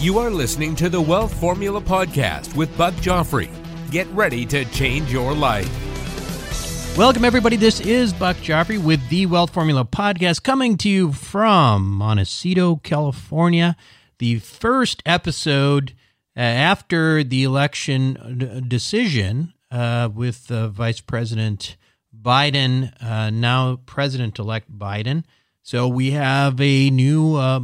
You are listening to the Wealth Formula Podcast with Buck Joffrey. Get ready to change your life. Welcome, everybody. This is Buck Joffrey with the Wealth Formula Podcast coming to you from Montecito, California. The first episode uh, after the election decision uh, with uh, Vice President Biden, uh, now President elect Biden. So we have a new uh,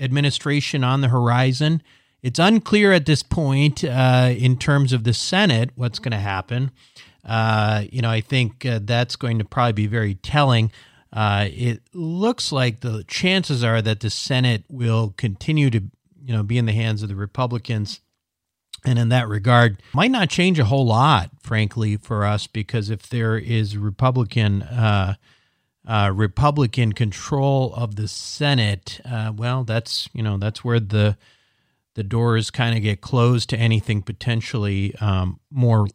administration on the horizon. It's unclear at this point uh, in terms of the Senate what's going to happen. Uh, you know, I think uh, that's going to probably be very telling. Uh, it looks like the chances are that the Senate will continue to, you know, be in the hands of the Republicans. And in that regard, might not change a whole lot, frankly, for us, because if there is Republican uh, uh, Republican control of the Senate, uh, well, that's you know that's where the the doors kind of get closed to anything potentially um, more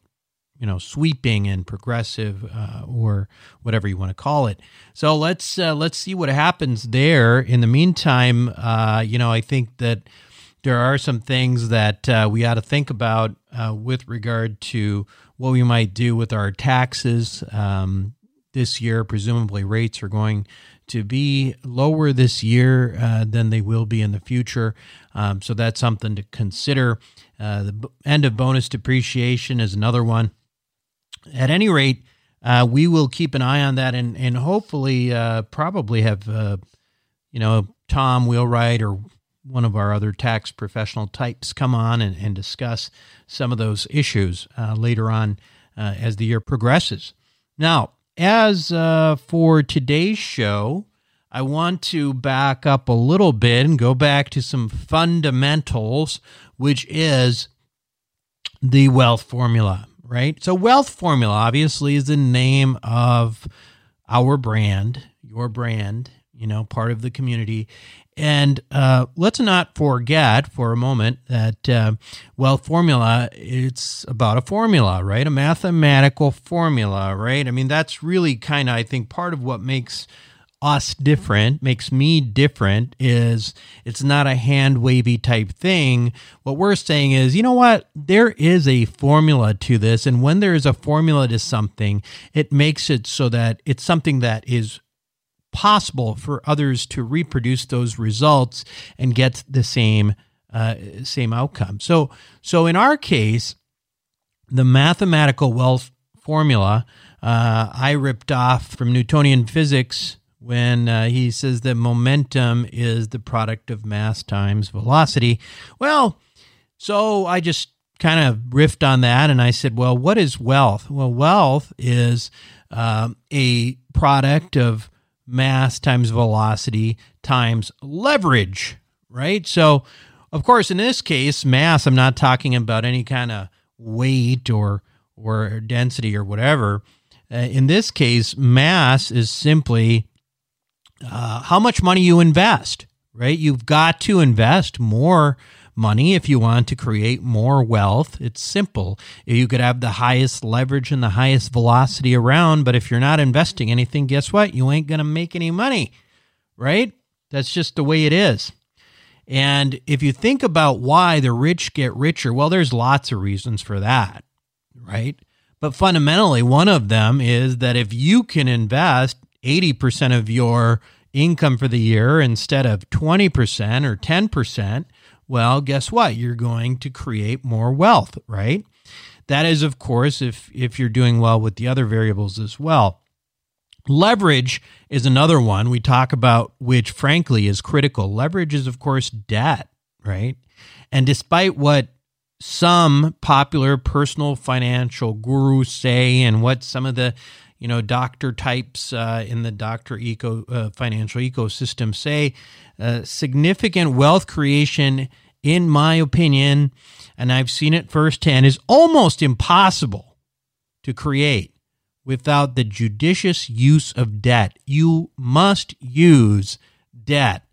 you know sweeping and progressive uh, or whatever you want to call it. So let's uh, let's see what happens there. In the meantime, uh, you know I think that there are some things that uh, we ought to think about with regard to what we might do with our taxes. Um, this year. Presumably, rates are going to be lower this year uh, than they will be in the future. Um, so that's something to consider. Uh, the end of bonus depreciation is another one. At any rate, uh, we will keep an eye on that and, and hopefully uh, probably have, uh, you know, Tom Wheelwright or one of our other tax professional types come on and, and discuss some of those issues uh, later on as the year progresses. Now, as uh, for today's show, I want to back up a little bit and go back to some fundamentals, which is the wealth formula, right? So, wealth formula obviously is the name of our brand, your brand, you know, part of the community. And uh, let's not forget for a moment that uh, wealth formula, it's about a formula, right? A mathematical formula, right? I mean, that's really kind of, I think, part of what makes us different, makes me different, is it's not a hand wavy type thing. What we're saying is, you know what? There is a formula to this. And when there is a formula to something, it makes it so that it's something that is possible for others to reproduce those results and get the same uh, same outcome. So so in our case, the mathematical wealth formula uh, I ripped off from Newtonian physics when uh, he says that momentum is the product of mass times velocity. Well, so I just kind of riffed on that and I said, well, what is wealth? Well, wealth is um, a product of mass times velocity times leverage, right? So, of course, in this case, mass, I'm not talking about any kind of weight or or density or whatever. Uh, in this case, mass is simply uh, how much money you invest, right? You've got to invest more money if you want to create more wealth. It's simple. You could have the highest leverage and the highest velocity around, but if you're not investing anything, guess what? You ain't going to make any money, right? That's just the way it is. And if you think about why the rich get richer, well, there's lots of reasons for that, right? But fundamentally, one of them is that if you can invest 80% of your income for the year instead of 20% or 10%, well, guess what? You're going to create more wealth, right? that is, of course, if if you're doing well with the other variables as well. Leverage is another one we talk about, which frankly is critical. Leverage is, of course, debt, right? And despite what some popular personal financial gurus say and what some of the you know doctor types uh, in the doctor eco uh, financial ecosystem say uh, significant wealth creation in my opinion and i've seen it firsthand is almost impossible to create without the judicious use of debt. You must use debt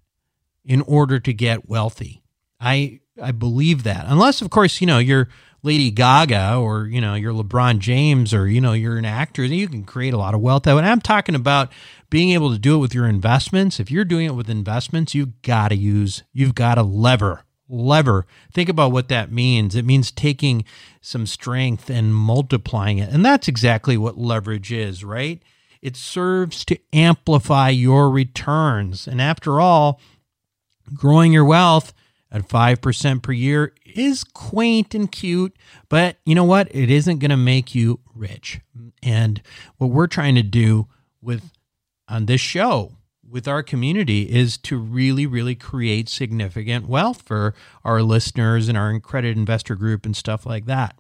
in order to get wealthy. I i believe that. Unless of course you know you're Lady Gaga or you know you're LeBron James or you know you're an actor, you can create a lot of wealth. And I'm talking about being able to do it with your investments. If you're doing it with investments, you've got to use, you've got to lever, lever. Think about what that means. It means taking some strength and multiplying it, and that's exactly what leverage is, right? It serves to amplify your returns, and after all, growing your wealth at 5% per year is quaint and cute, but you know what? It isn't going to make you rich. And what we're trying to do with on this show with our community is to really, really create significant wealth for our listeners and our accredited investor group and stuff like that.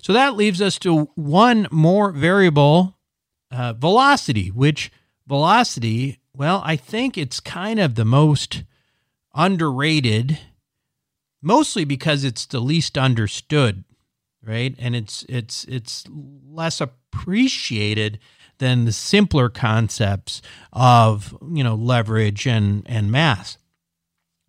So that leaves us to one more variable, uh, velocity, which velocity, well, I think it's kind of the most underrated mostly because it's the least understood, right? And it's it's it's less appreciated than the simpler concepts of you know leverage and and mass.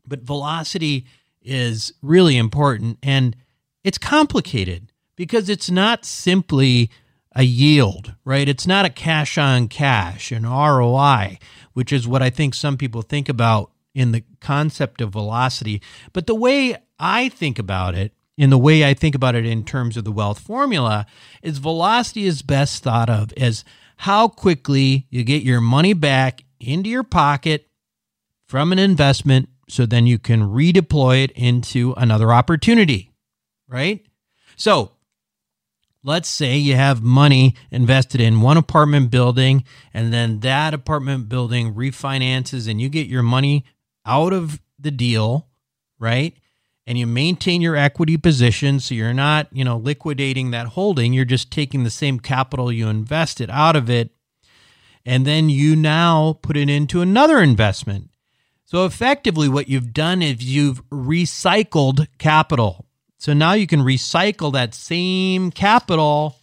But velocity is really important and it's complicated because it's not simply a yield, right? It's not a cash on cash, an ROI, which is what I think some people think about in the concept of velocity. But the way I think about it, in the way I think about it in terms of the wealth formula, is velocity is best thought of as how quickly you get your money back into your pocket from an investment so then you can redeploy it into another opportunity, right? So let's say you have money invested in one apartment building and then that apartment building refinances and you get your money out of the deal, right? And you maintain your equity position so you're not, you know, liquidating that holding, you're just taking the same capital you invested out of it and then you now put it into another investment. So effectively what you've done is you've recycled capital. So now you can recycle that same capital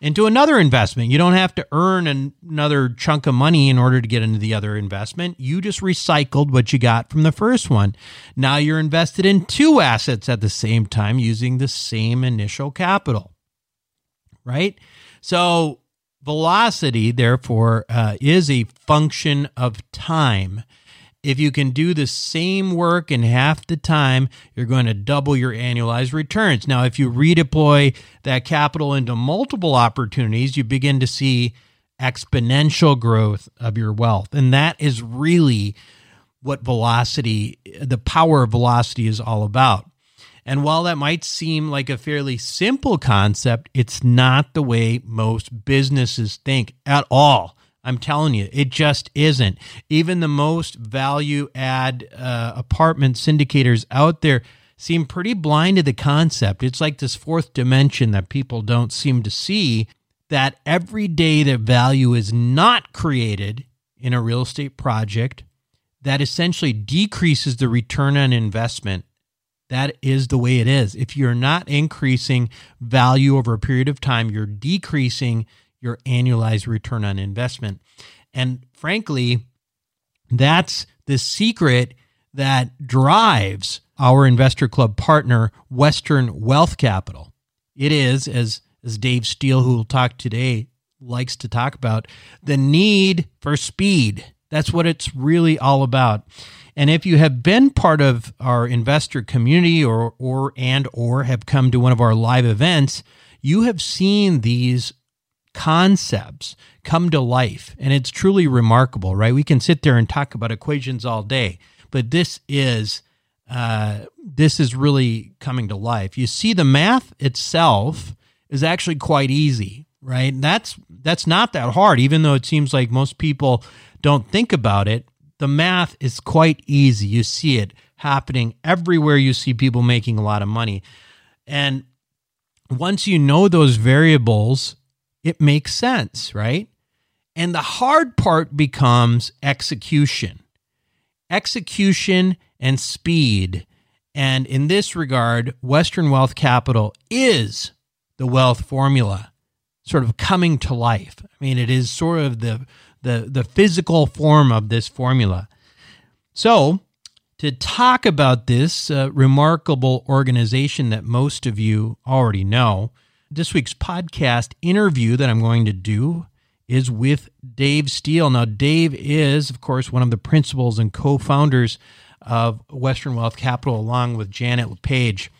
into another investment. You don't have to earn another chunk of money in order to get into the other investment. You just recycled what you got from the first one. Now you're invested in two assets at the same time using the same initial capital. Right? So, velocity, therefore, uh, is a function of time. If you can do the same work in half the time, you're going to double your annualized returns. Now, if you redeploy that capital into multiple opportunities, you begin to see exponential growth of your wealth. And that is really what velocity, the power of velocity is all about. And while that might seem like a fairly simple concept, it's not the way most businesses think at all. I'm telling you, it just isn't. Even the most value add uh, apartment syndicators out there seem pretty blind to the concept. It's like this fourth dimension that people don't seem to see that every day that value is not created in a real estate project, that essentially decreases the return on investment. That is the way it is. If you're not increasing value over a period of time, you're decreasing your annualized return on investment. And frankly, that's the secret that drives our investor club partner, Western Wealth Capital. It is, as, as Dave Steele, who will talk today, likes to talk about, the need for speed. That's what it's really all about. And if you have been part of our investor community or or and or have come to one of our live events, you have seen these concepts come to life. And it's truly remarkable, right? We can sit there and talk about equations all day, but this is uh, this is really coming to life. You see, the math itself is actually quite easy, right? That's that's not that hard, even though it seems like most people don't think about it. The math is quite easy. You see it happening everywhere. You see people making a lot of money, and once you know those variables, it makes sense, right? And the hard part becomes execution. Execution and speed. And in this regard, Western Wealth Capital is the wealth formula sort of coming to life. I mean, it is sort of the the the physical form of this formula. So, to talk about this uh, remarkable organization that most of you already know, this week's podcast interview that I'm going to do is with Dave Steele. Now, Dave is, of course, one of the principals and co founders of Western Wealth Capital, along with Janet LePage.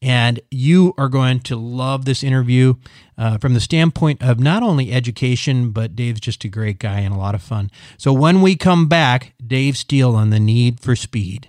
And you are going to love this interview uh, from the standpoint of not only education, but Dave's just a great guy and a lot of fun. So when we come back, Dave Steele on the need for speed.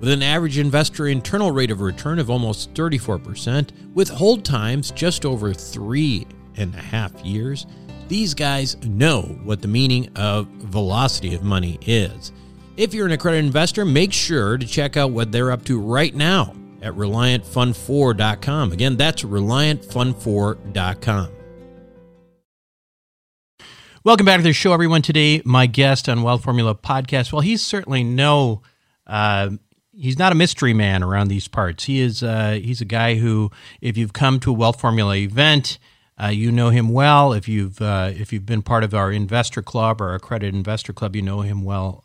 With an average investor internal rate of return of almost 34%, with hold times just over three and a half years, these guys know what the meaning of velocity of money is. If you're an accredited investor, make sure to check out what they're up to right now at ReliantFund4.com. Again, that's ReliantFund4.com. Welcome back to the show, everyone. Today, my guest on Wealth Formula Podcast. Well, he's certainly no, uh, he's not a mystery man around these parts. He is, uh, he's a guy who, if you've come to a Wealth Formula event, uh, you know him well. If you've uh, if you've been part of our investor club or our accredited investor club, you know him well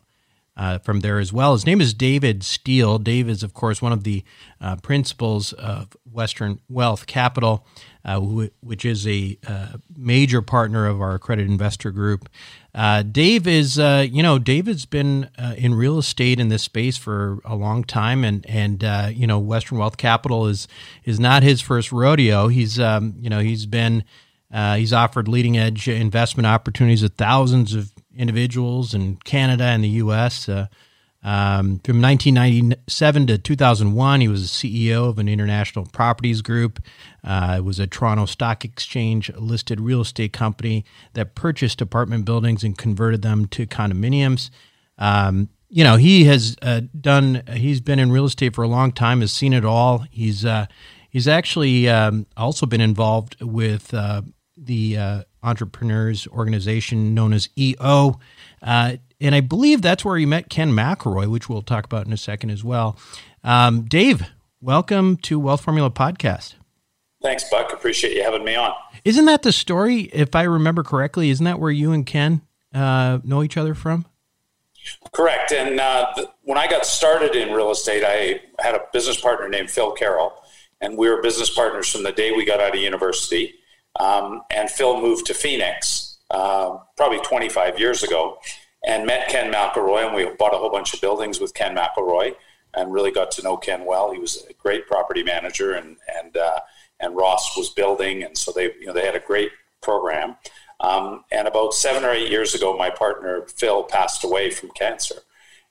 uh, from there as well. His name is David Steele. Dave is, of course, one of the uh, principals of Western Wealth Capital, uh, which is a major partner of our accredited investor group. Uh, Dave is, uh, you know, Dave has been in real estate in this space for a long time, and and you know, Western Wealth Capital is is not his first rodeo. He's, um, you know, he's been he's offered leading edge investment opportunities to thousands of individuals in Canada and the U.S. Um, from 1997 to 2001, he was CEO of an international properties group. Uh, it was a Toronto Stock Exchange listed real estate company that purchased apartment buildings and converted them to condominiums. Um, you know, he has uh, done. He's been in real estate for a long time. Has seen it all. He's uh, he's actually um, also been involved with uh, the uh, entrepreneurs organization known as EO. Uh, and I believe that's where he met Ken McElroy, which we'll talk about in a second as well. Um, Dave, welcome to Wealth Formula Podcast. Thanks, Buck. Appreciate you having me on. Isn't that the story? If I remember correctly, isn't that where you and Ken uh, know each other from? Correct. And uh, the, when I got started in real estate, I had a business partner named Phil Carroll, and we were business partners from the day we got out of university. Um, and Phil moved to Phoenix uh, probably 25 years ago and met Ken McElroy. And we bought a whole bunch of buildings with Ken McElroy and really got to know Ken well. He was a great property manager, and and uh, and Ross was building, and so they you know they had a great program. Um, and about seven or eight years ago, my partner Phil passed away from cancer,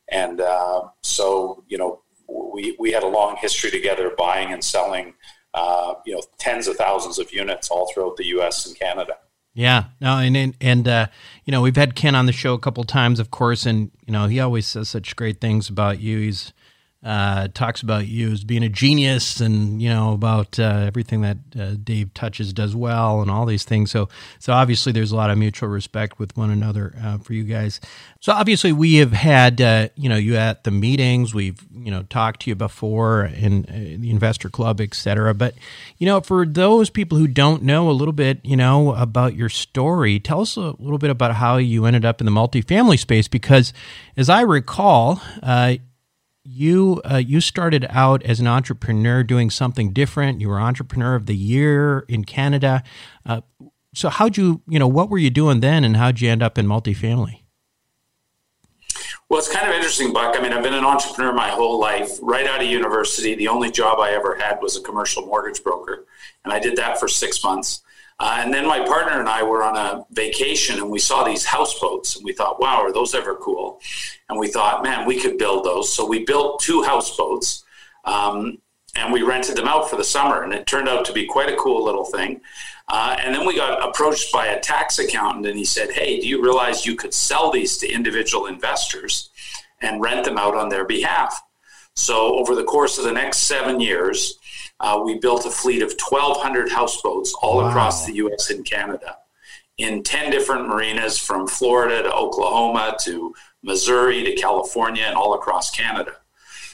and uh, so you know we we had a long history together, buying and selling uh, you know, tens of thousands of units all throughout the U.S. and Canada. Yeah, no, and and, and uh, you know we've had Ken on the show a couple times, of course, and you know he always says such great things about you. He's uh, talks about you as being a genius and you know about uh, everything that uh, Dave touches does well and all these things. So so obviously there's a lot of mutual respect with one another uh, for you guys. So obviously we have had uh, you know you at the meetings. We've you know talked to you before in uh, the investor club, etc. But you know for those people who don't know a little bit you know about your story, tell us a little bit about how you ended up in the multifamily space because as I recall you uh, you started out as an entrepreneur doing something different. You were entrepreneur of the year in Canada. Uh, so how'd you you know what were you doing then, and how'd you end up in multifamily? Well, it's kind of interesting, Buck. I mean, I've been an entrepreneur my whole life. Right out of university, the only job I ever had was a commercial mortgage broker, and I did that for six months. Uh, and then my partner and I were on a vacation and we saw these houseboats and we thought, wow, are those ever cool? And we thought, man, we could build those. So we built two houseboats um, and we rented them out for the summer. And it turned out to be quite a cool little thing. Uh, and then we got approached by a tax accountant and he said, hey, do you realize you could sell these to individual investors and rent them out on their behalf? So over the course of the next seven years, uh, we built a fleet of 1,200 houseboats all wow. across the U.S. and Canada in 10 different marinas from Florida to Oklahoma to Missouri to California and all across Canada.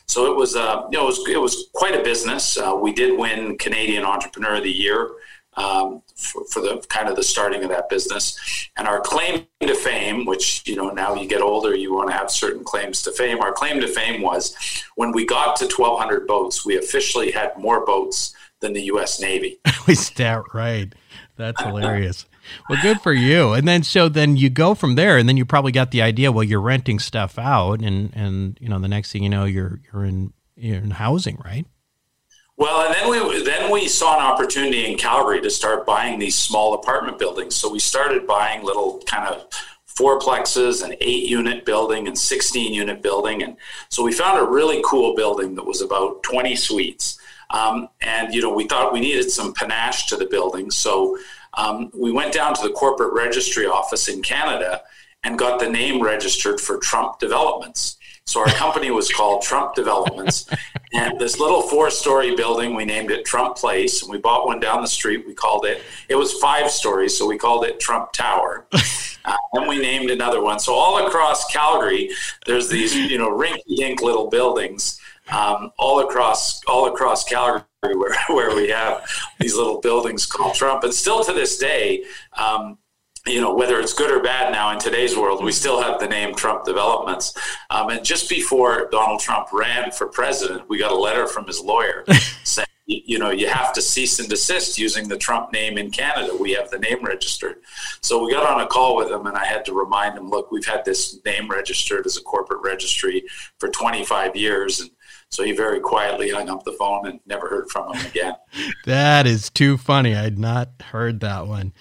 So it was, uh, you know, it was, it was quite a business. Uh, we did win Canadian Entrepreneur of the Year um, for, for, the kind of the starting of that business. And our claim to fame, which you know now you get older, you want to have certain claims to fame. Our claim to fame was when we got to 1,200 boats, we officially had more boats than the U.S. Navy. Is that right? That's hilarious. well, good for you. And then so then you go from there, and then you probably got the idea. Well, you're renting stuff out, and and you know the next thing you know, you're you're in you're in housing, right? Well, and then we then we saw an opportunity in Calgary to start buying these small apartment buildings. So we started buying little kind of fourplexes, and eight unit building, and 16 unit building. And so we found a really cool building that was about 20 suites. Um, and, you know, we thought we needed some panache to the building. So um, we went down to the corporate registry office in Canada and got the name registered for Trump Developments. So our company was called Trump Developments. And this little four story building, we named it Trump Place. And we bought one down the street. We called it, it was five stories. So we called it Trump Tower. Uh, and we named another one. So all across Calgary, there's these, you know, rinky dink little buildings. Um, all across all across Calgary, where, where we have these little buildings called Trump, and still to this day, um, you know, whether it's good or bad now in today's world, we still have the name Trump Developments. Um, and just before Donald Trump ran for president, we got a letter from his lawyer saying, you know, you have to cease and desist using the Trump name in Canada. We have the name registered. So we got on a call with him, and I had to remind him, look, we've had this name registered as a corporate registry for 25 years. And so he very quietly hung up the phone and never heard from him again. that is too funny. I'd not heard that one.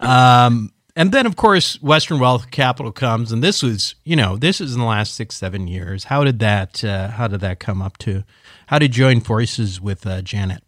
Um, and then of course Western Wealth Capital comes, and this was you know this is in the last six seven years. How did that uh, how did that come up to? How did you join forces with uh, Janet?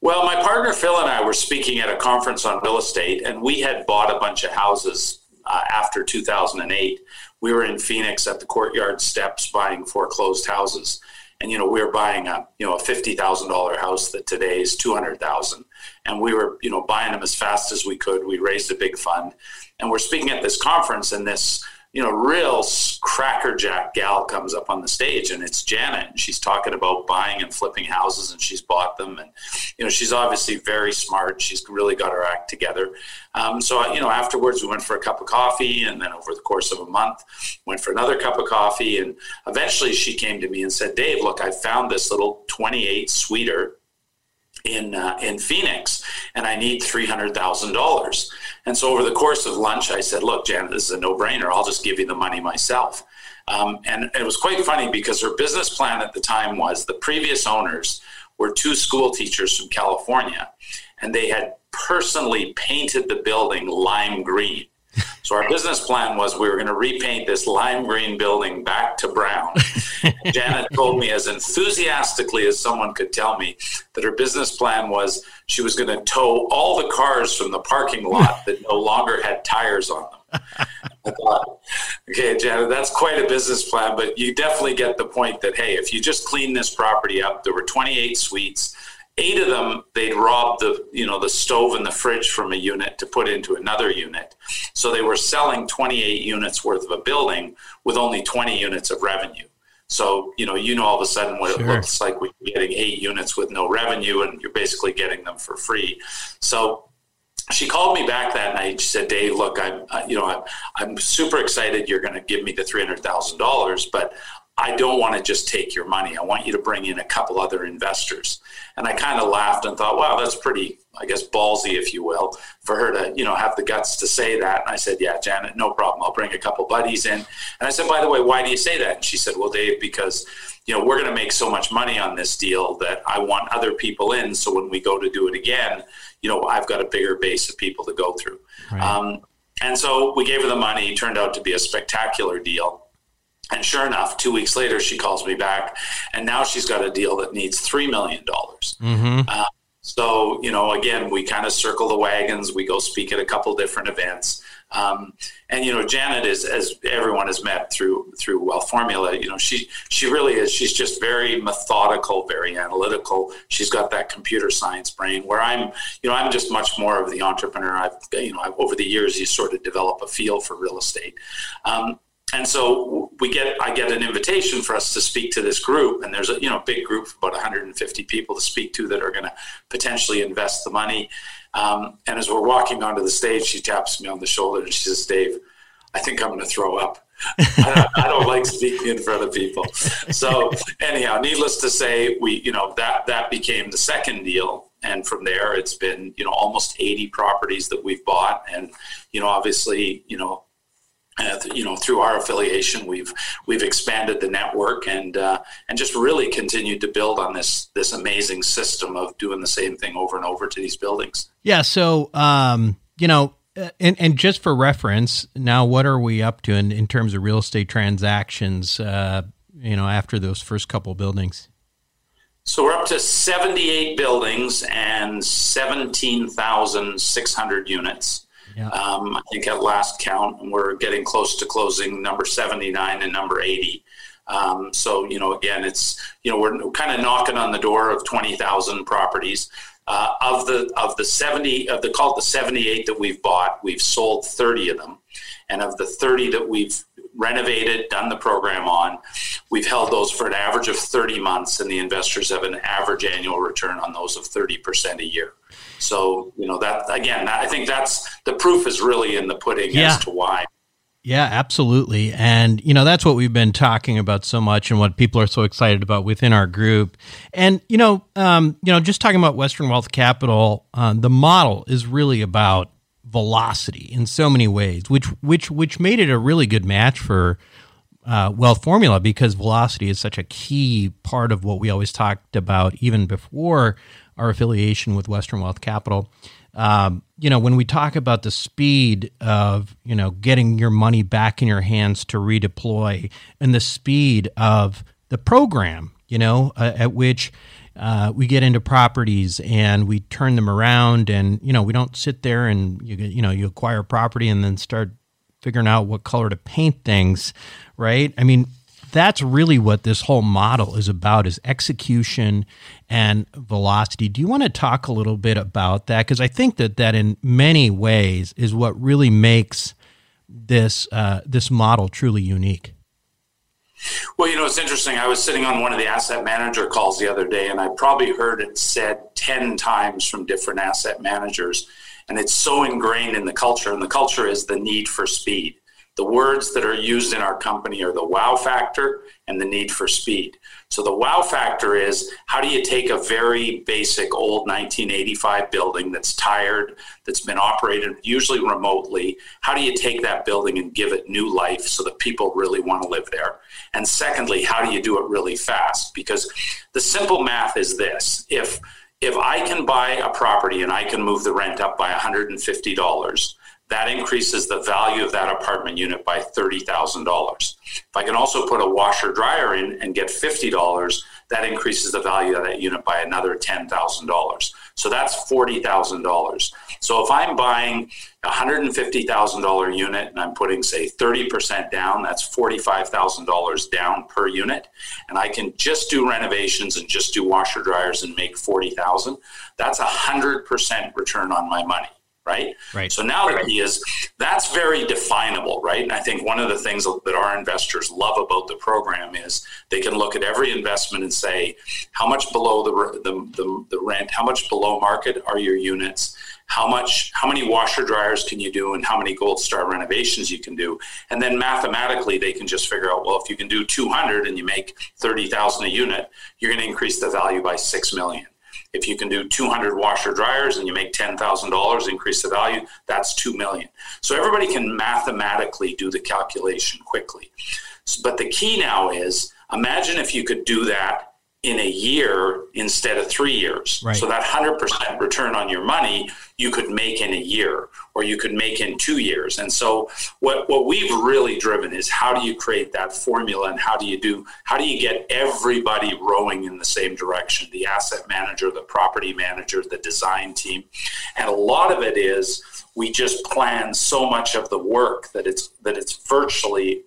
Well, my partner Phil and I were speaking at a conference on real estate, and we had bought a bunch of houses uh, after 2008. We were in Phoenix at the Courtyard Steps buying foreclosed houses, and you know we were buying a you know a fifty thousand dollar house that today is two hundred thousand. And we were you know buying them as fast as we could. We raised a big fund. And we're speaking at this conference and this you know real crackerjack gal comes up on the stage and it's janet and she's talking about buying and flipping houses and she's bought them and you know she's obviously very smart. She's really got her act together. Um, so you know afterwards we went for a cup of coffee and then over the course of a month went for another cup of coffee and eventually she came to me and said dave look i found this little 28 suiter in uh, in Phoenix, and I need three hundred thousand dollars. And so over the course of lunch, I said, "Look, Janet, this is a no brainer. I'll just give you the money myself." Um, and it was quite funny because her business plan at the time was the previous owners were two school teachers from California, and they had personally painted the building lime green. So our business plan was we were going to repaint this lime green building back to brown. Janet told me as enthusiastically as someone could tell me that her business plan was she was going to tow all the cars from the parking lot that no longer had tires on them. I thought, okay, Janet, that's quite a business plan, but you definitely get the point that, hey, if you just clean this property up, there were 28 suites. Eight of them, they'd robbed the, you know, the stove and the fridge from a unit to put into another unit. So they were selling 28 units worth of a building with only 20 units of revenue. So, you know, you know all of a sudden what sure. it looks like you're getting eight units with no revenue and you're basically getting them for free. So she called me back that night. She said, "Dave, look, I'm, you know, I'm, I'm super excited. You're going to give me the three hundred thousand dollars, but I don't want to just take your money. I want you to bring in a couple other investors." And I kind of laughed and thought, "Wow, that's pretty, I guess, ballsy, if you will, for her to, you know, have the guts to say that." And I said, "Yeah, Janet, no problem. I'll bring a couple buddies in." And I said, "By the way, why do you say that?" And she said, "Well, Dave, because." You know, we're going to make so much money on this deal that I want other people in. So when we go to do it again, you know, I've got a bigger base of people to go through. Right. Um, and so we gave her the money. It turned out to be a spectacular deal. And sure enough, two weeks later, she calls me back, and now she's got a deal that needs three million dollars. Mm-hmm. Uh, so you know, again, we kind of circle the wagons. We go speak at a couple different events. Um, and you know, Janet is, as everyone has met through through Wealth Formula. You know, she she really is. She's just very methodical, very analytical. She's got that computer science brain. Where I'm, you know, I'm just much more of the entrepreneur. I've you know, I've, over the years, you sort of develop a feel for real estate. Um, and so we get I get an invitation for us to speak to this group, and there's a you know big group of about 150 people to speak to that are going to potentially invest the money. Um, and as we're walking onto the stage, she taps me on the shoulder and she says, Dave, I think I'm going to throw up. I, don't, I, don't, like speaking in front of people. So anyhow, needless to say, we, you know, that, that became the second deal. And from there, it's been, you know, almost 80 properties that we've bought. And, you know, obviously, you know, you know, through our affiliation, we've we've expanded the network and uh, and just really continued to build on this this amazing system of doing the same thing over and over to these buildings. Yeah. So, um, you know, uh, and and just for reference, now what are we up to in, in terms of real estate transactions? Uh, you know, after those first couple buildings. So we're up to 78 buildings and 17,600 units. Yeah. Um, I think at last count, we're getting close to closing number 79 and number 80. Um, so, you know, again, it's, you know, we're kind of knocking on the door of 20,000 properties. Uh, of the of the 70 of the called the 78 that we've bought, we've sold 30 of them, and of the 30 that we've renovated, done the program on, we've held those for an average of 30 months, and the investors have an average annual return on those of 30% a year. So, you know, that again, I think that's the proof is really in the pudding yeah. as to why. Yeah, absolutely. And, you know, that's what we've been talking about so much and what people are so excited about within our group. And, you know, um, you know, just talking about Western Wealth Capital, uh, the model is really about velocity in so many ways, which which which made it a really good match for uh, Wealth Formula because velocity is such a key part of what we always talked about even before our affiliation with Western Wealth Capital. Um, you know, when we talk about the speed of, you know, getting your money back in your hands to redeploy and the speed of the program, you know, uh, at which uh, we get into properties and we turn them around and, you know, we don't sit there and you, you know, you acquire property and then start figuring out what color to paint things, right? I mean, that's really what this whole model is about is execution and velocity. Do you want to talk a little bit about that? Because I think that that in many ways is what really makes this uh, this model truly unique. Well, you know, it's interesting. I was sitting on one of the asset manager calls the other day, and I probably heard it said 10 times from different asset managers. And it's so ingrained in the culture, and the culture is the need for speed. The words that are used in our company are the wow factor and the need for speed. So the wow factor is how do you take a very basic old 1985 building that's tired, that's been operated usually remotely, how do you take that building and give it new life so that people really want to live there? And secondly, how do you do it really fast? Because the simple math is this. If if I can buy a property and I can move the rent up by $150, that increases the value of that apartment unit by $30,000. If I can also put a washer dryer in and get $50, that increases the value of that unit by another $10,000. So that's $40,000. So if I'm buying a $150,000 unit and I'm putting, say, 30% down, that's $45,000 down per unit. And I can just do renovations and just do washer dryers and make $40,000, That's a 100% return on my money right? Right. So now the key is that's very definable, right? And I think one of the things that our investors love about the program is they can look at every investment and say how much below the the, the, the rent, how much below market are your units, how much how many washer dryers can you do and how many gold star renovations you can do and then mathematically they can just figure out well if you can do 200 and you make 30,000 a unit you're going to increase the value by 6 million if you can do 200 washer dryers and you make $10,000, increase the value, that's 2 million. So everybody can mathematically do the calculation quickly. But the key now is imagine if you could do that in a year instead of three years. Right. So that 100% return on your money you could make in a year or you could make in two years. And so what, what we've really driven is how do you create that formula and how do you do, how do you get everybody rowing in the same direction? The asset manager, the property manager, the design team. And a lot of it is we just plan so much of the work that it's, that it's virtually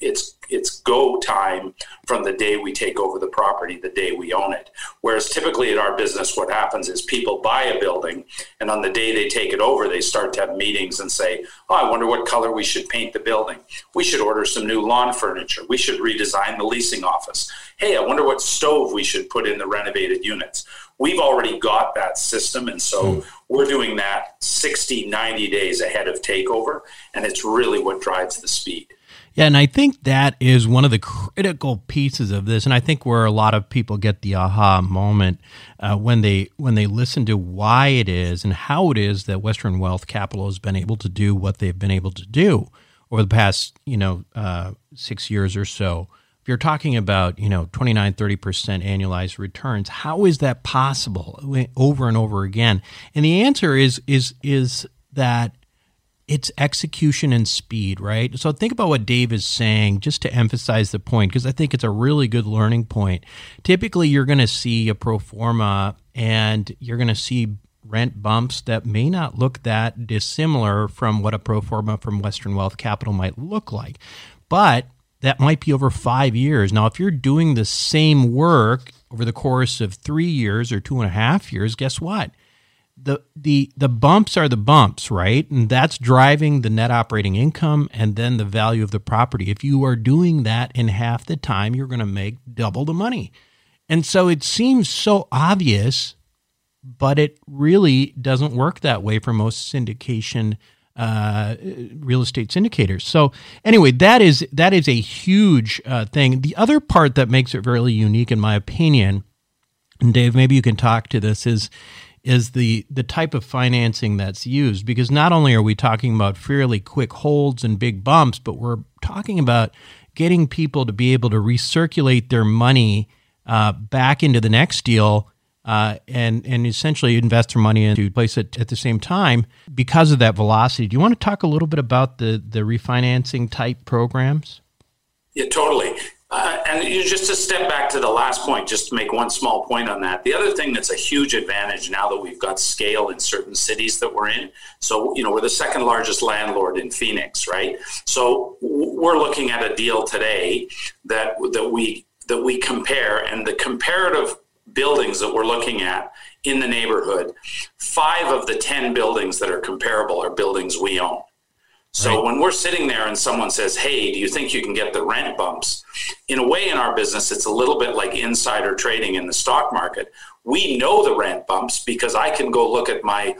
it's it's go time from the day we take over the property the day we own it. Whereas typically in our business what happens is people buy a building and on the day they take it over they start to have meetings and say oh i wonder what color we should paint the building. We should order some new lawn furniture. We should redesign the leasing office. Hey i wonder what stove we should put in the renovated units. We've already got that system and so mm. we're doing that 60 90 days ahead of takeover and it's really what drives the speed yeah, and I think that is one of the critical pieces of this, and I think where a lot of people get the aha moment uh, when they when they listen to why it is and how it is that Western Wealth Capital has been able to do what they've been able to do over the past you know uh, six years or so. If you're talking about you know 29, 30 percent annualized returns, how is that possible over and over again? And the answer is is is that it's execution and speed, right? So think about what Dave is saying just to emphasize the point, because I think it's a really good learning point. Typically, you're going to see a pro forma and you're going to see rent bumps that may not look that dissimilar from what a pro forma from Western Wealth Capital might look like. But that might be over five years. Now, if you're doing the same work over the course of three years or two and a half years, guess what? The the the bumps are the bumps, right? And that's driving the net operating income and then the value of the property. If you are doing that in half the time, you're going to make double the money. And so it seems so obvious, but it really doesn't work that way for most syndication uh, real estate syndicators. So anyway, that is that is a huge uh, thing. The other part that makes it really unique, in my opinion, and Dave, maybe you can talk to this is is the the type of financing that's used because not only are we talking about fairly quick holds and big bumps but we're talking about getting people to be able to recirculate their money uh, back into the next deal uh, and and essentially invest their money into place it at the same time because of that velocity. Do you want to talk a little bit about the the refinancing type programs? Yeah, totally. And just to step back to the last point, just to make one small point on that. The other thing that's a huge advantage now that we've got scale in certain cities that we're in. So, you know, we're the second largest landlord in Phoenix, right? So we're looking at a deal today that that we that we compare, and the comparative buildings that we're looking at in the neighborhood, five of the ten buildings that are comparable are buildings we own. So right. when we're sitting there and someone says, "Hey, do you think you can get the rent bumps?" In a way, in our business, it's a little bit like insider trading in the stock market. We know the rent bumps because I can go look at my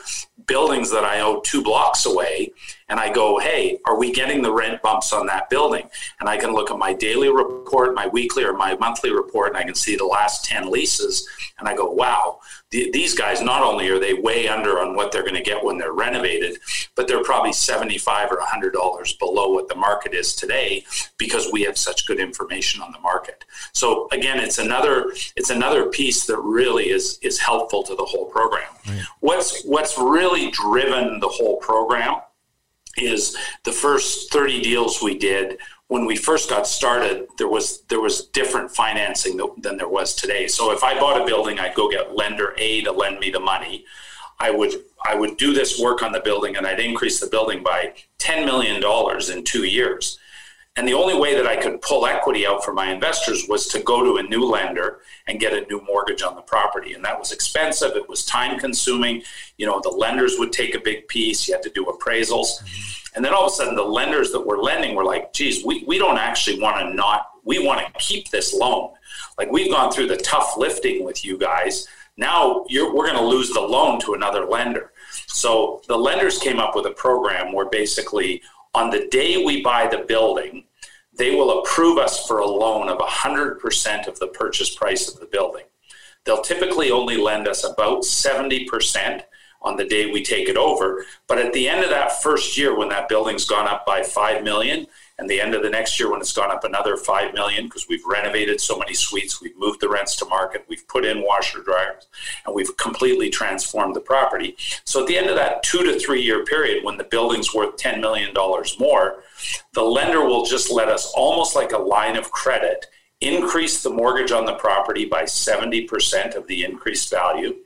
buildings that I own two blocks away and I go, hey, are we getting the rent bumps on that building? And I can look at my daily report, my weekly or my monthly report, and I can see the last 10 leases. And I go, wow, the, these guys, not only are they way under on what they're going to get when they're renovated, but they're probably 75 or $100 below what the market is today because we have such good information on the market. So again, it's another, it's another piece that really is, is helpful to the whole program. Right. What's, what's really driven the whole program is the first 30 deals we did when we first got started, there was there was different financing than there was today. So if I bought a building, I'd go get lender A to lend me the money. I would I would do this work on the building, and I'd increase the building by ten million dollars in two years. And the only way that I could pull equity out for my investors was to go to a new lender and get a new mortgage on the property. And that was expensive. It was time consuming. You know, the lenders would take a big piece. You had to do appraisals. Mm-hmm. And then all of a sudden, the lenders that were lending were like, geez, we, we don't actually want to not, we want to keep this loan. Like we've gone through the tough lifting with you guys. Now we're going to lose the loan to another lender. So the lenders came up with a program where basically on the day we buy the building, they will approve us for a loan of 100% of the purchase price of the building. They'll typically only lend us about 70% on the day we take it over. But at the end of that first year, when that building's gone up by five million, and the end of the next year when it's gone up another five million, because we've renovated so many suites, we've moved the rents to market, we've put in washer dryers, and we've completely transformed the property. So at the end of that two to three year period, when the building's worth ten million dollars more, the lender will just let us almost like a line of credit increase the mortgage on the property by 70% of the increased value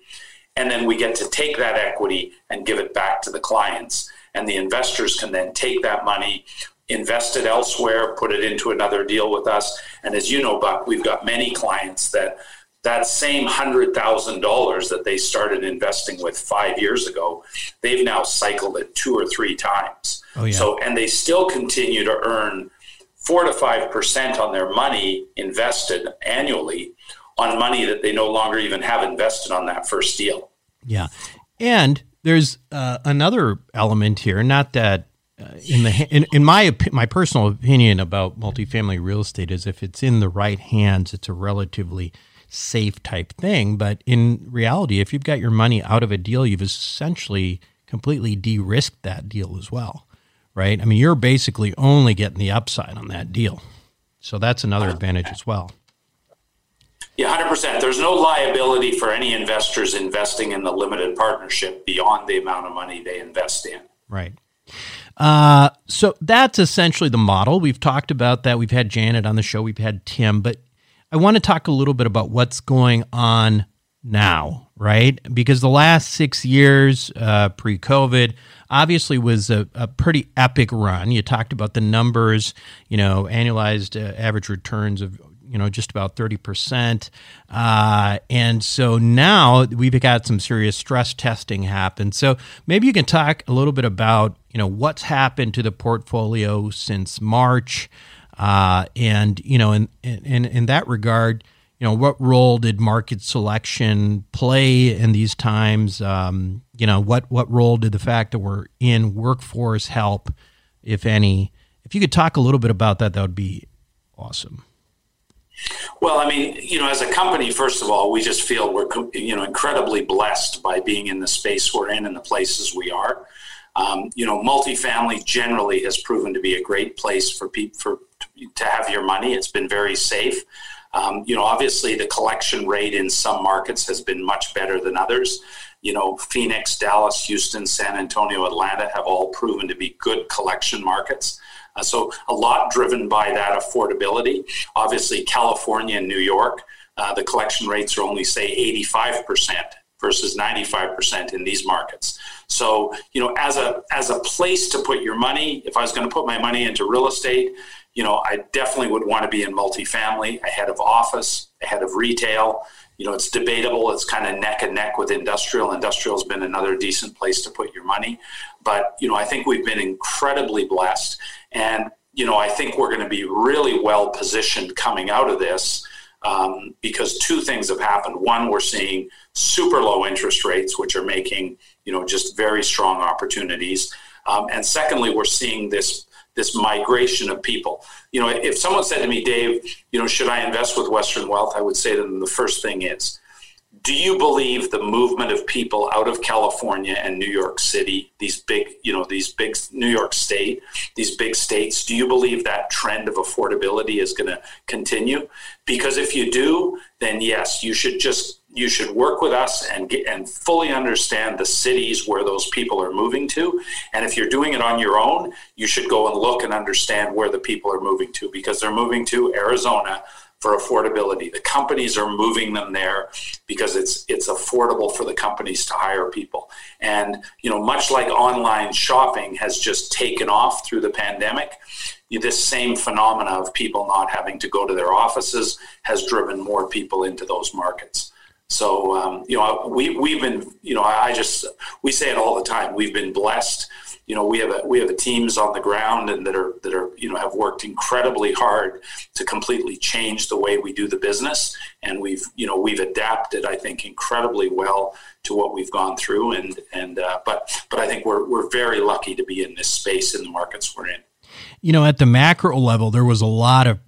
and then we get to take that equity and give it back to the clients. And the investors can then take that money, invest it elsewhere, put it into another deal with us. And as you know, Buck, we've got many clients that that same hundred thousand dollars that they started investing with five years ago, they've now cycled it two or three times. Oh, yeah. So and they still continue to earn four to five percent on their money invested annually on money that they no longer even have invested on that first deal. Yeah. And there's uh, another element here, not that in the in, in my my personal opinion about multifamily real estate is if it's in the right hands, it's a relatively safe type thing. But in reality, if you've got your money out of a deal, you've essentially completely de-risked that deal as well, right? I mean, you're basically only getting the upside on that deal, so that's another uh, advantage as well. Yeah, 100%. There's no liability for any investors investing in the limited partnership beyond the amount of money they invest in. Right. Uh, so that's essentially the model. We've talked about that. We've had Janet on the show, we've had Tim, but I want to talk a little bit about what's going on now, right? Because the last six years uh, pre COVID obviously was a, a, pretty epic run. You talked about the numbers, you know, annualized uh, average returns of you know, just about 30%. Uh, and so now we've got some serious stress testing happen. So maybe you can talk a little bit about, you know, what's happened to the portfolio since March. Uh, and, you know, in, in, in that regard, you know, what role did market selection play in these times? Um, you know, what, what role did the fact that we're in workforce help, if any? If you could talk a little bit about that, that would be awesome. Well, I mean, you know, as a company, first of all, we just feel we're, you know, incredibly blessed by being in the space we're in and the places we are. Um, you know, multifamily generally has proven to be a great place for people for to have your money. It's been very safe. Um, you know, obviously the collection rate in some markets has been much better than others. You know, Phoenix, Dallas, Houston, San Antonio, Atlanta have all proven to be good collection markets. Uh, so a lot driven by that affordability. Obviously, California and New York, uh, the collection rates are only say 85% versus 95% in these markets. So, you know, as a as a place to put your money, if I was going to put my money into real estate, you know, I definitely would want to be in multifamily ahead of office, ahead of retail. You know, it's debatable. It's kind of neck and neck with industrial. Industrial has been another decent place to put your money. But, you know, I think we've been incredibly blessed. And, you know, I think we're going to be really well positioned coming out of this um, because two things have happened. One, we're seeing super low interest rates, which are making, you know, just very strong opportunities. Um, and secondly, we're seeing this this migration of people. You know, if someone said to me, Dave, you know, should I invest with Western Wealth? I would say to them, the first thing is, do you believe the movement of people out of California and New York City, these big, you know, these big New York State, these big states, do you believe that trend of affordability is going to continue? Because if you do, then yes, you should just you should work with us and get and fully understand the cities where those people are moving to. And if you're doing it on your own, you should go and look and understand where the people are moving to because they're moving to Arizona for affordability. The companies are moving them there because it's it's affordable for the companies to hire people. And you know, much like online shopping has just taken off through the pandemic, this same phenomena of people not having to go to their offices has driven more people into those markets. So um, you know, we we've been you know, I just we say it all the time. We've been blessed. You know, we have a, we have a teams on the ground and that are that are you know have worked incredibly hard to completely change the way we do the business, and we've you know we've adapted I think incredibly well to what we've gone through, and and uh, but but I think we're we're very lucky to be in this space in the markets we're in. You know, at the macro level, there was a lot of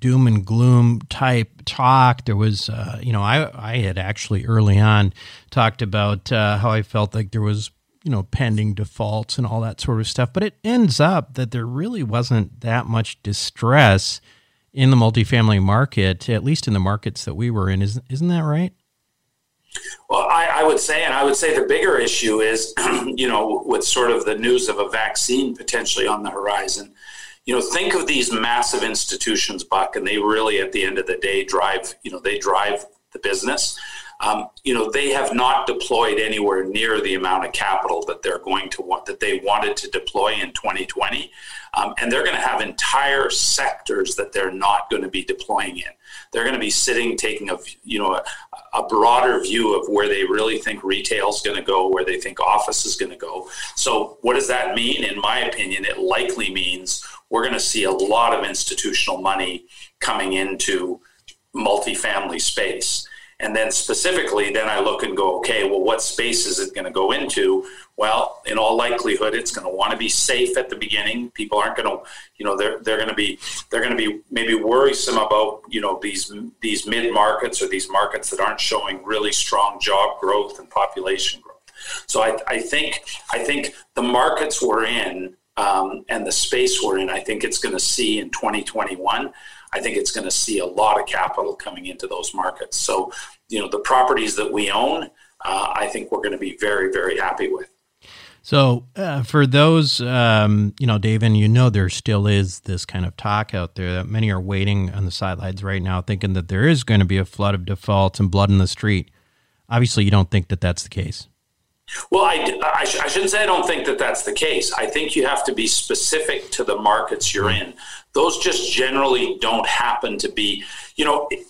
doom and gloom type talk. There was, uh, you know, I I had actually early on talked about uh, how I felt like there was, you know, pending defaults and all that sort of stuff. But it ends up that there really wasn't that much distress in the multifamily market, at least in the markets that we were in. Isn't isn't that right? Well, I, I, would say, and I would say the bigger issue is, you know, with sort of the news of a vaccine potentially on the horizon, you know, think of these massive institutions, Buck, and they really, at the end of the day, drive, you know, they drive the business. Um, you know, they have not deployed anywhere near the amount of capital that they're going to want, that they wanted to deploy in 2020. Um, and they're going to have entire sectors that they're not going to be deploying in. They're going to be sitting, taking a, you know, a, a broader view of where they really think retail is going to go, where they think office is going to go. So, what does that mean? In my opinion, it likely means we're going to see a lot of institutional money coming into multifamily space. And then specifically, then I look and go, okay, well, what space is it going to go into? Well, in all likelihood, it's going to want to be safe at the beginning. People aren't going to, you know, they're they're going to be they're going to be maybe worrisome about you know these these mid markets or these markets that aren't showing really strong job growth and population growth. So I, I think I think the markets we're in um, and the space we're in, I think it's going to see in 2021. I think it's going to see a lot of capital coming into those markets. So, you know, the properties that we own, uh, I think we're going to be very, very happy with. So, uh, for those, um, you know, Dave, and you know, there still is this kind of talk out there that many are waiting on the sidelines right now, thinking that there is going to be a flood of defaults and blood in the street. Obviously, you don't think that that's the case. Well, I, I, sh- I, shouldn't say I don't think that that's the case. I think you have to be specific to the markets you're in. Those just generally don't happen to be, you know, if,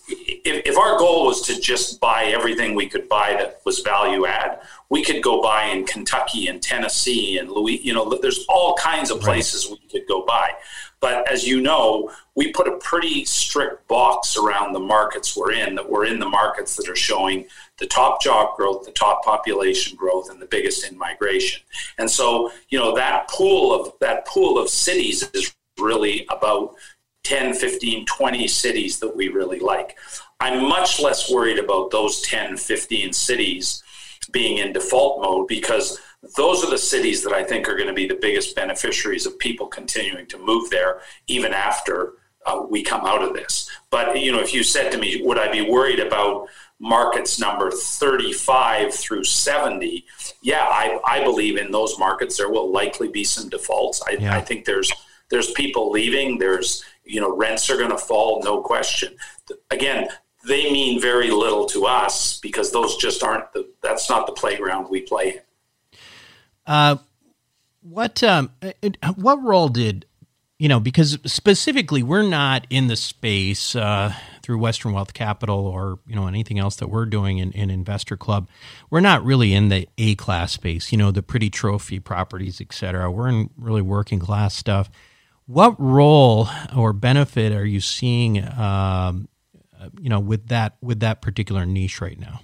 if our goal was to just buy everything we could buy that was value add, we could go buy in Kentucky and Tennessee and Louis, you know, there's all kinds of places right. we could go buy. But as you know, we put a pretty strict box around the markets we're in, that we're in the markets that are showing the top job growth, the top population growth, and the biggest in migration. And so, you know, that pool of that pool of cities is really about 10, 15, 20 cities that we really like. I'm much less worried about those 10, 15 cities being in default mode because those are the cities that I think are going to be the biggest beneficiaries of people continuing to move there even after uh, we come out of this. But you know, if you said to me, would I be worried about markets number 35 through 70? Yeah, I, I believe in those markets there will likely be some defaults. I, yeah. I think there's there's people leaving. There's you know rents are going to fall, no question. Again, they mean very little to us because those just aren't the that's not the playground we play in. Uh, what um, what role did you know? Because specifically, we're not in the space uh, through Western Wealth Capital or you know anything else that we're doing in, in Investor Club. We're not really in the A class space. You know, the pretty trophy properties, etc. We're in really working class stuff. What role or benefit are you seeing? Um, you know, with that with that particular niche right now.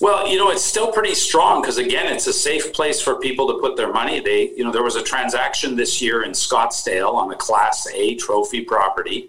Well, you know, it's still pretty strong because again, it's a safe place for people to put their money. They, you know, there was a transaction this year in Scottsdale on a Class A trophy property.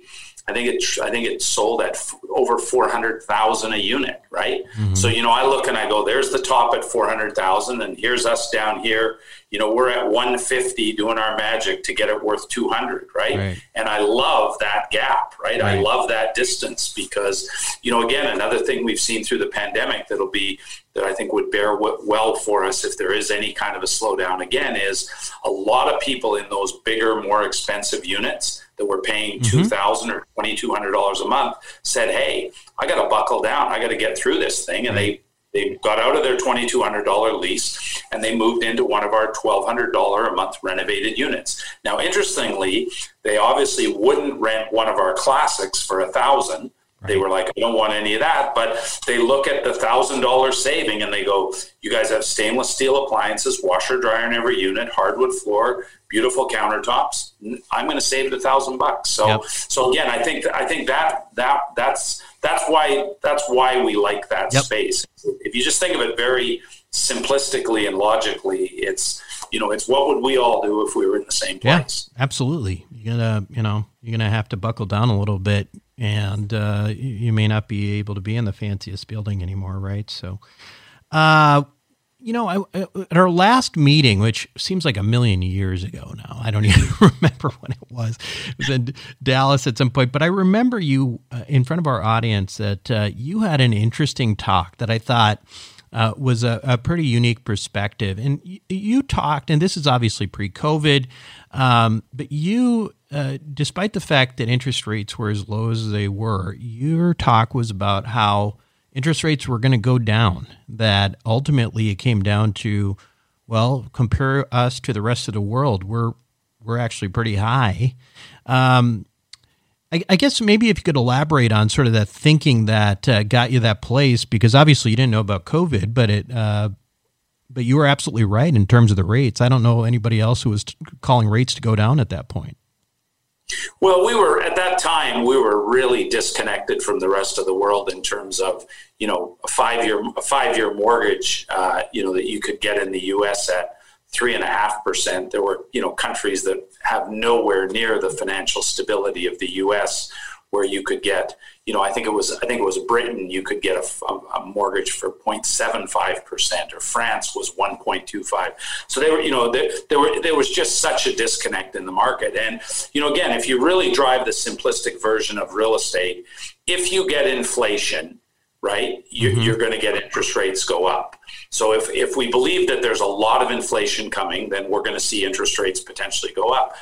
I think it I think it sold at f- over four hundred thousand a unit, right? Mm-hmm. So you know, I look and I go, there's the top at four hundred thousand, and here's us down here. You know, we're at one fifty doing our magic to get it worth two hundred, right? right? And I love that gap, right? right? I love that distance because you know, again, another thing we've seen through the pandemic that'll be that I think would bear well for us if there is any kind of a slowdown again is a lot of people in those bigger, more expensive units that were paying mm-hmm. two thousand or twenty two hundred dollars a month said, "Hey, I got to buckle down. I got to get through this thing," and they they got out of their twenty two hundred dollar lease and they moved into one of our twelve hundred dollar a month renovated units. Now, interestingly, they obviously wouldn't rent one of our classics for a thousand they were like, I don't want any of that. But they look at the thousand dollar saving and they go, You guys have stainless steel appliances, washer, dryer in every unit, hardwood floor, beautiful countertops. I'm going to save it a thousand bucks. So, yep. so again, I think I think that that that's that's why that's why we like that yep. space. If you just think of it very simplistically and logically, it's you know, it's what would we all do if we were in the same place? Yeah, absolutely. You're gonna, you know, you're gonna have to buckle down a little bit, and uh, you may not be able to be in the fanciest building anymore, right? So, uh, you know, I, at our last meeting, which seems like a million years ago now, I don't even remember when it was. It was in Dallas at some point, but I remember you uh, in front of our audience that uh, you had an interesting talk that I thought uh, was a, a, pretty unique perspective. And y- you talked, and this is obviously pre COVID, um, but you, uh, despite the fact that interest rates were as low as they were, your talk was about how interest rates were going to go down, that ultimately it came down to, well, compare us to the rest of the world. We're, we're actually pretty high. Um, I, I, guess maybe if you could elaborate on sort of that thinking that uh, got you that place, because obviously you didn't know about COVID, but it, uh, but you were absolutely right in terms of the rates. I don't know anybody else who was t- calling rates to go down at that point. Well, we were at that time we were really disconnected from the rest of the world in terms of you know a five year a five year mortgage uh, you know that you could get in the U.S. at three and a half percent. There were you know countries that have nowhere near the financial stability of the U.S. where you could get you know I think it was I think it was Britain you could get a, a mortgage for 0.75 percent or France was 1.25. So they were you know there, there were there was just such a disconnect in the market. And you know again if you really drive the simplistic version of real estate, if you get inflation right? You, mm-hmm. You're going to get interest rates go up. So if, if we believe that there's a lot of inflation coming, then we're going to see interest rates potentially go up.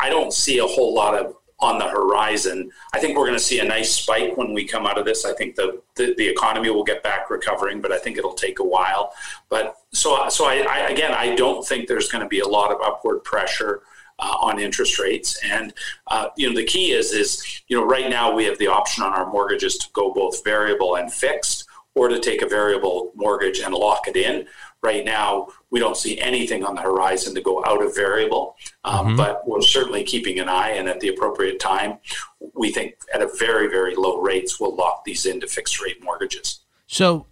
I don't see a whole lot of on the horizon. I think we're going to see a nice spike when we come out of this. I think the, the, the economy will get back recovering, but I think it'll take a while. But so, so I, I again, I don't think there's going to be a lot of upward pressure uh, on interest rates. And uh, you know, the key is is you know, right now we have the option on our mortgages to go both variable and fixed, or to take a variable mortgage and lock it in. Right now, we don't see anything on the horizon to go out of variable, um, mm-hmm. but we're certainly keeping an eye. And at the appropriate time, we think at a very, very low rates, we'll lock these into fixed rate mortgages. So,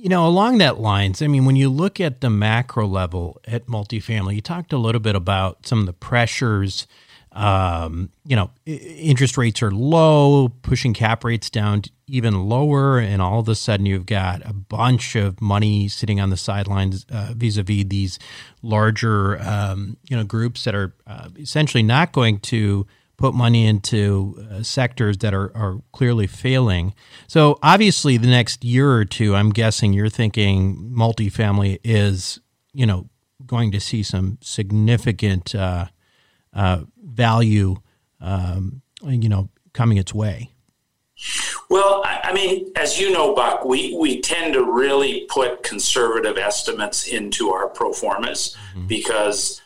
you know, along that lines, I mean, when you look at the macro level at multifamily, you talked a little bit about some of the pressures. Um, you know, interest rates are low, pushing cap rates down even lower, and all of a sudden you've got a bunch of money sitting on the sidelines uh, vis-a-vis these larger, um, you know, groups that are uh, essentially not going to put money into uh, sectors that are, are clearly failing. So, obviously, the next year or two, I'm guessing you're thinking multifamily is, you know, going to see some significant uh, uh, value, um, you know, coming its way. Well, I mean, as you know, Buck, we, we tend to really put conservative estimates into our pro formas mm-hmm. because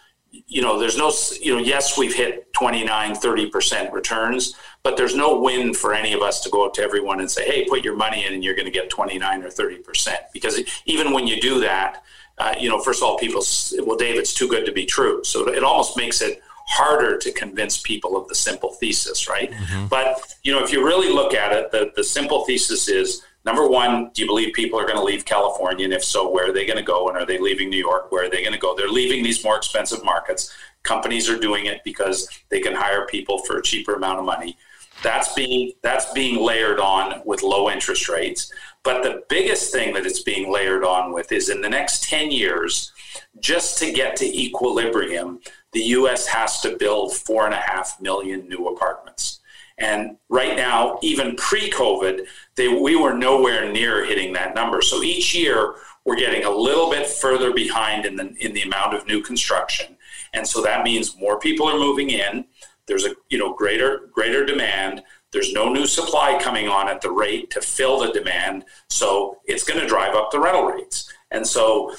you know, there's no, you know, yes, we've hit 29, 30% returns, but there's no win for any of us to go out to everyone and say, hey, put your money in and you're going to get 29 or 30%. Because even when you do that, uh, you know, first of all, people, well, Dave, it's too good to be true. So it almost makes it harder to convince people of the simple thesis, right? Mm-hmm. But, you know, if you really look at it, the, the simple thesis is Number one, do you believe people are going to leave California? And if so, where are they going to go? And are they leaving New York? Where are they going to go? They're leaving these more expensive markets. Companies are doing it because they can hire people for a cheaper amount of money. That's being that's being layered on with low interest rates. But the biggest thing that it's being layered on with is in the next 10 years, just to get to equilibrium, the US has to build four and a half million new apartments. And right now, even pre COVID, we were nowhere near hitting that number. So each year, we're getting a little bit further behind in the, in the amount of new construction. And so that means more people are moving in. There's a you know greater greater demand. There's no new supply coming on at the rate to fill the demand. So it's going to drive up the rental rates. And so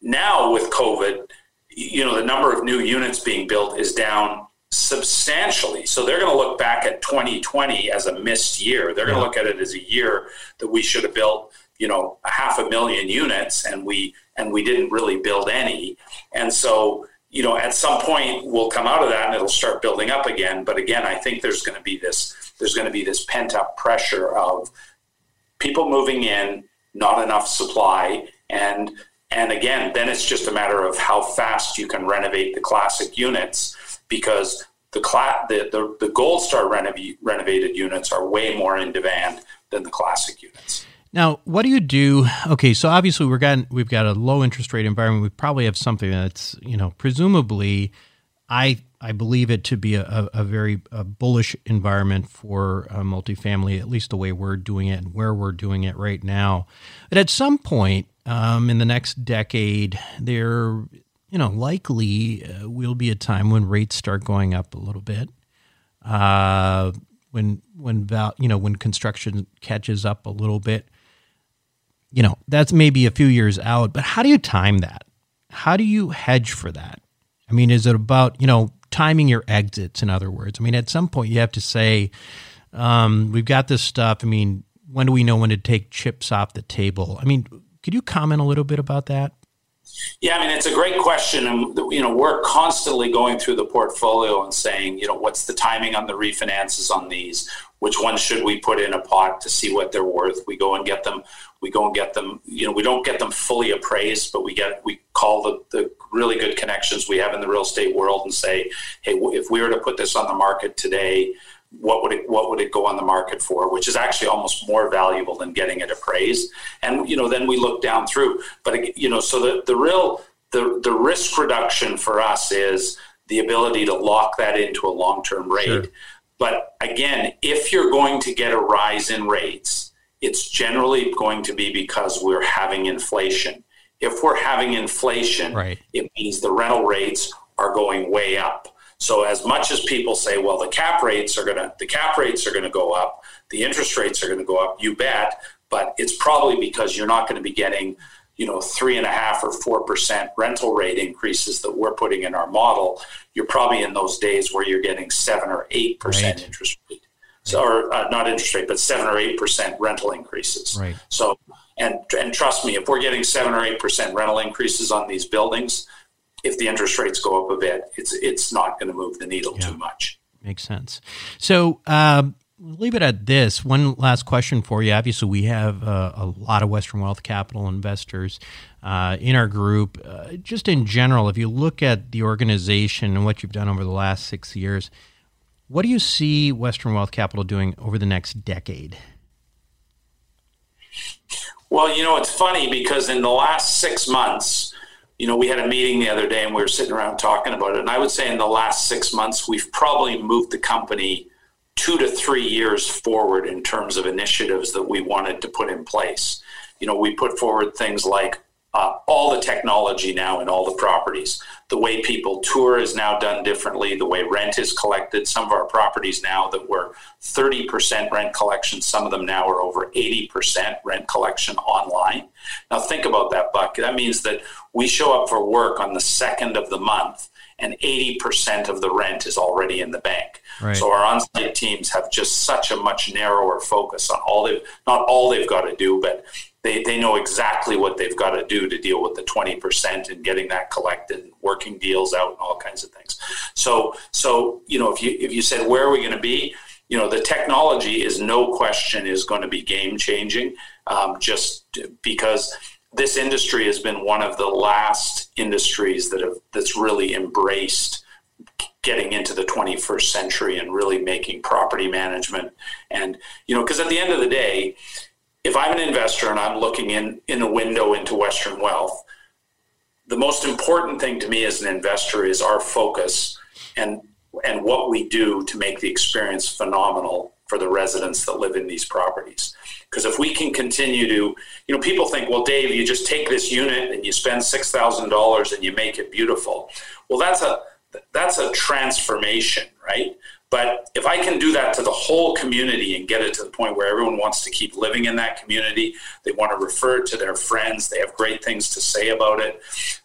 now with COVID, you know, the number of new units being built is down substantially. So they're going to look back at 2020 as a missed year. They're going to look at it as a year that we should have built, you know, a half a million units and we and we didn't really build any. And so you know, at some point we'll come out of that and it'll start building up again. But again, I think there's going to be this there's going to be this pent up pressure of people moving in, not enough supply, and and again, then it's just a matter of how fast you can renovate the classic units because the cla- the, the, the gold star renov- renovated units are way more in demand than the classic units. Now, what do you do? Okay, so obviously we're got we've got a low interest rate environment. We probably have something that's you know presumably, I I believe it to be a, a very a bullish environment for multifamily, at least the way we're doing it and where we're doing it right now. But at some point um, in the next decade, there you know likely uh, will be a time when rates start going up a little bit. Uh, when when val, you know when construction catches up a little bit you know, that's maybe a few years out, but how do you time that? How do you hedge for that? I mean, is it about, you know, timing your exits, in other words? I mean, at some point you have to say, um, we've got this stuff. I mean, when do we know when to take chips off the table? I mean, could you comment a little bit about that? Yeah, I mean, it's a great question. Um, and, you know, we're constantly going through the portfolio and saying, you know, what's the timing on the refinances on these? Which ones should we put in a pot to see what they're worth? We go and get them. We go and get them. You know, we don't get them fully appraised, but we get we call the, the really good connections we have in the real estate world and say, hey, if we were to put this on the market today, what would it what would it go on the market for which is actually almost more valuable than getting it appraised. And you know then we look down through. But you know so the the real the the risk reduction for us is the ability to lock that into a long-term rate. Sure. but again if you're going to get a rise in rates it's generally going to be because we're having inflation. If we're having inflation right. it means the rental rates are going way up so as much as people say, well, the cap rates are gonna the cap rates are gonna go up, the interest rates are gonna go up, you bet. But it's probably because you're not going to be getting, you know, three and a half or four percent rental rate increases that we're putting in our model. You're probably in those days where you're getting seven or eight percent interest rate. So, or uh, not interest rate, but seven or eight percent rental increases. Right. So, and and trust me, if we're getting seven or eight percent rental increases on these buildings, if the interest rates go up a bit, it's it's not going to move the needle yeah. too much. Makes sense. So. Um, leave it at this. One last question for you. Obviously, we have uh, a lot of Western Wealth Capital investors uh, in our group. Uh, just in general, if you look at the organization and what you've done over the last six years, what do you see Western Wealth Capital doing over the next decade? Well, you know, it's funny because in the last six months, you know, we had a meeting the other day and we were sitting around talking about it. And I would say in the last six months, we've probably moved the company two to three years forward in terms of initiatives that we wanted to put in place. You know, we put forward things like uh, all the technology now in all the properties. The way people tour is now done differently. The way rent is collected. Some of our properties now that were 30% rent collection, some of them now are over 80% rent collection online. Now, think about that, Buck. That means that we show up for work on the second of the month and 80% of the rent is already in the bank. Right. So our on-site teams have just such a much narrower focus on all they've not all they've got to do, but they, they know exactly what they've got to do to deal with the 20% and getting that collected and working deals out and all kinds of things. So, so, you know, if you, if you said, where are we going to be? You know, the technology is no question is going to be game changing um, just because this industry has been one of the last industries that have, that's really embraced getting into the 21st century and really making property management and you know because at the end of the day if i'm an investor and i'm looking in in a window into western wealth the most important thing to me as an investor is our focus and and what we do to make the experience phenomenal for the residents that live in these properties. Because if we can continue to you know people think well dave you just take this unit and you spend $6000 and you make it beautiful. Well that's a that's a transformation right but if I can do that to the whole community and get it to the point where everyone wants to keep living in that community, they want to refer it to their friends, they have great things to say about it.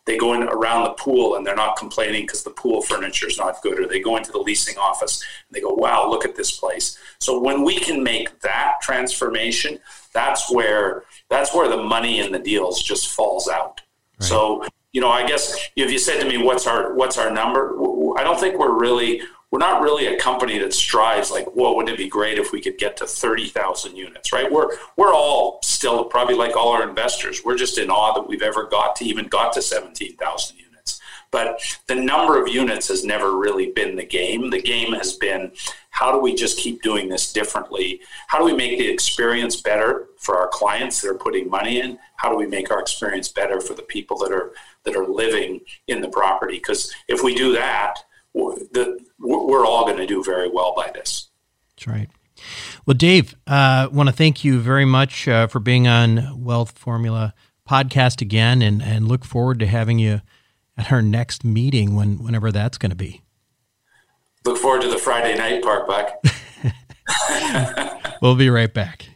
They go in around the pool and they're not complaining because the pool furniture is not good, or they go into the leasing office and they go, wow, look at this place. So when we can make that transformation, that's where that's where the money in the deals just falls out. Right. So you know, I guess if you said to me, "What's our what's our number?" I don't think we're really we're not really a company that strives like, whoa, wouldn't it be great if we could get to 30,000 units, right? We're, we're all still probably like all our investors. We're just in awe that we've ever got to even got to 17,000 units. But the number of units has never really been the game. The game has been how do we just keep doing this differently? How do we make the experience better for our clients that are putting money in? How do we make our experience better for the people that are that are living in the property? Because if we do that, the, we're all going to do very well by this. That's right. Well, Dave, I uh, want to thank you very much uh, for being on Wealth Formula podcast again, and, and look forward to having you at our next meeting when whenever that's going to be. Look forward to the Friday night part, Buck. we'll be right back.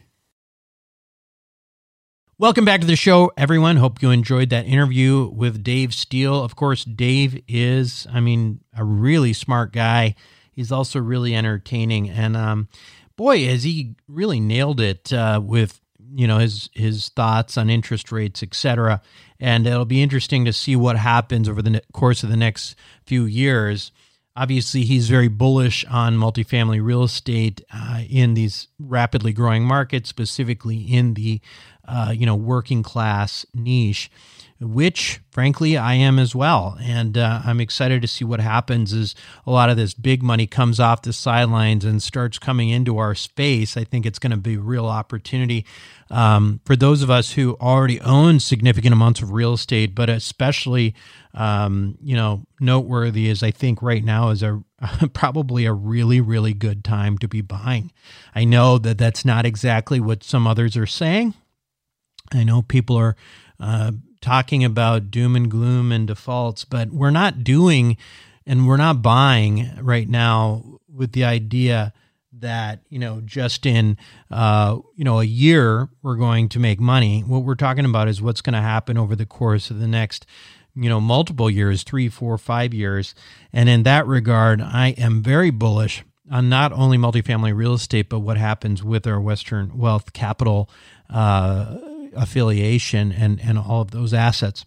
Welcome back to the show, everyone. Hope you enjoyed that interview with Dave Steele. Of course, Dave is, I mean, a really smart guy. He's also really entertaining, and um, boy, has he really nailed it uh, with you know his his thoughts on interest rates, etc. And it'll be interesting to see what happens over the course of the next few years. Obviously, he's very bullish on multifamily real estate uh, in these rapidly growing markets, specifically in the uh, you know working class niche which frankly I am as well. And uh, I'm excited to see what happens as a lot of this big money comes off the sidelines and starts coming into our space. I think it's going to be a real opportunity um, for those of us who already own significant amounts of real estate, but especially, um, you know, noteworthy is I think right now is a probably a really, really good time to be buying. I know that that's not exactly what some others are saying. I know people are uh, talking about doom and gloom and defaults, but we're not doing and we're not buying right now with the idea that you know just in uh, you know a year we're going to make money. What we're talking about is what's going to happen over the course of the next you know multiple years, three, four, five years, and in that regard, I am very bullish on not only multifamily real estate, but what happens with our Western Wealth Capital. Uh, affiliation and, and all of those assets.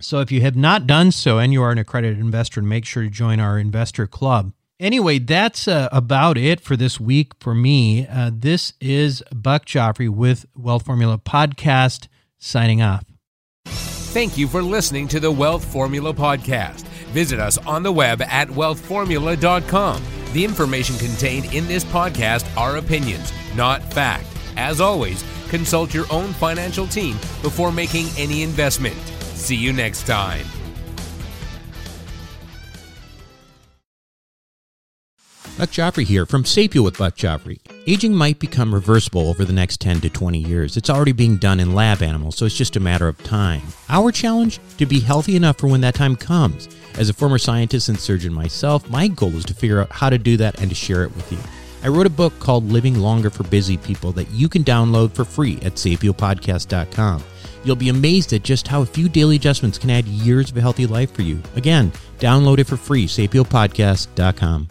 So if you have not done so and you are an accredited investor, make sure to join our investor club. Anyway, that's uh, about it for this week for me. Uh, this is Buck Joffrey with Wealth Formula Podcast signing off. Thank you for listening to the Wealth Formula Podcast. Visit us on the web at wealthformula.com. The information contained in this podcast are opinions, not fact. As always, Consult your own financial team before making any investment. See you next time. Buck Joffrey here from Sapio with Buck Joffrey. Aging might become reversible over the next 10 to 20 years. It's already being done in lab animals, so it's just a matter of time. Our challenge? To be healthy enough for when that time comes. As a former scientist and surgeon myself, my goal is to figure out how to do that and to share it with you. I wrote a book called Living Longer for Busy People that you can download for free at sapiopodcast.com. You'll be amazed at just how a few daily adjustments can add years of a healthy life for you. Again, download it for free, sapiopodcast.com.